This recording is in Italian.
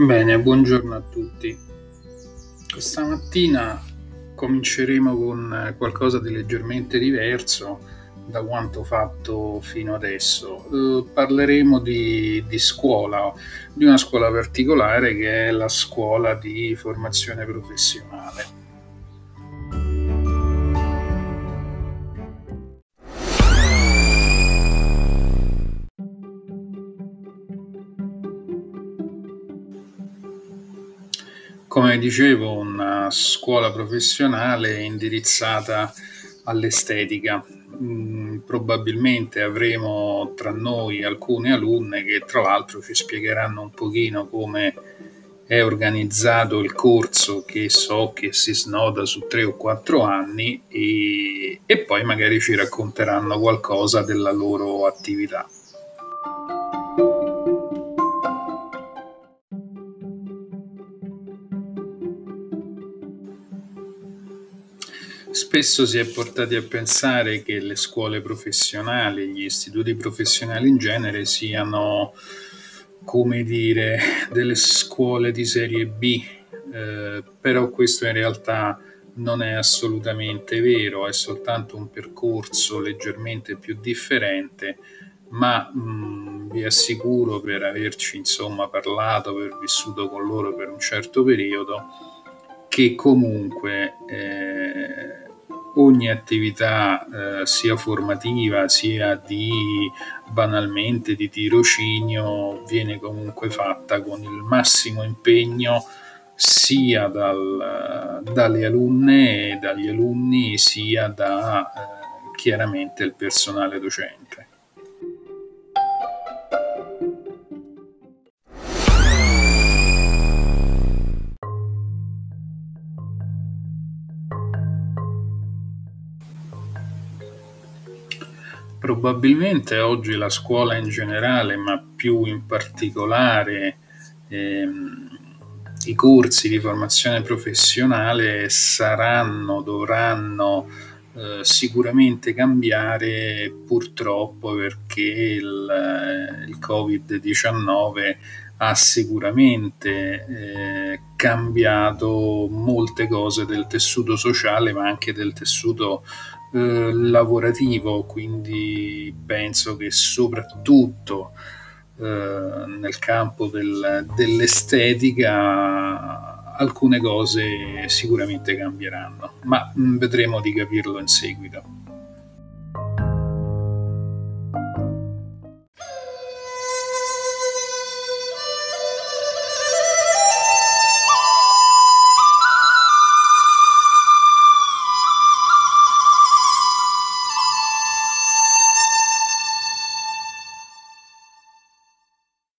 Bene, buongiorno a tutti. Questa mattina cominceremo con qualcosa di leggermente diverso da quanto fatto fino adesso. Eh, parleremo di, di scuola, di una scuola particolare che è la scuola di formazione professionale. Come dicevo, una scuola professionale indirizzata all'estetica. Mm, probabilmente avremo tra noi alcune alunne che tra l'altro ci spiegheranno un pochino come è organizzato il corso che so che si snoda su tre o quattro anni e, e poi magari ci racconteranno qualcosa della loro attività. Spesso si è portati a pensare che le scuole professionali, gli istituti professionali in genere siano, come dire, delle scuole di serie B, eh, però questo in realtà non è assolutamente vero, è soltanto un percorso leggermente più differente, ma mh, vi assicuro per averci insomma parlato, aver vissuto con loro per un certo periodo, che comunque eh, ogni attività eh, sia formativa sia di banalmente di tirocinio viene comunque fatta con il massimo impegno sia dal, dalle alunne e dagli alunni sia da eh, chiaramente il personale docente. Probabilmente oggi la scuola in generale, ma più in particolare ehm, i corsi di formazione professionale saranno, dovranno eh, sicuramente cambiare purtroppo perché il, il Covid-19 ha sicuramente eh, cambiato molte cose del tessuto sociale ma anche del tessuto eh, lavorativo, quindi penso che soprattutto eh, nel campo del, dell'estetica alcune cose sicuramente cambieranno, ma mm, vedremo di capirlo in seguito.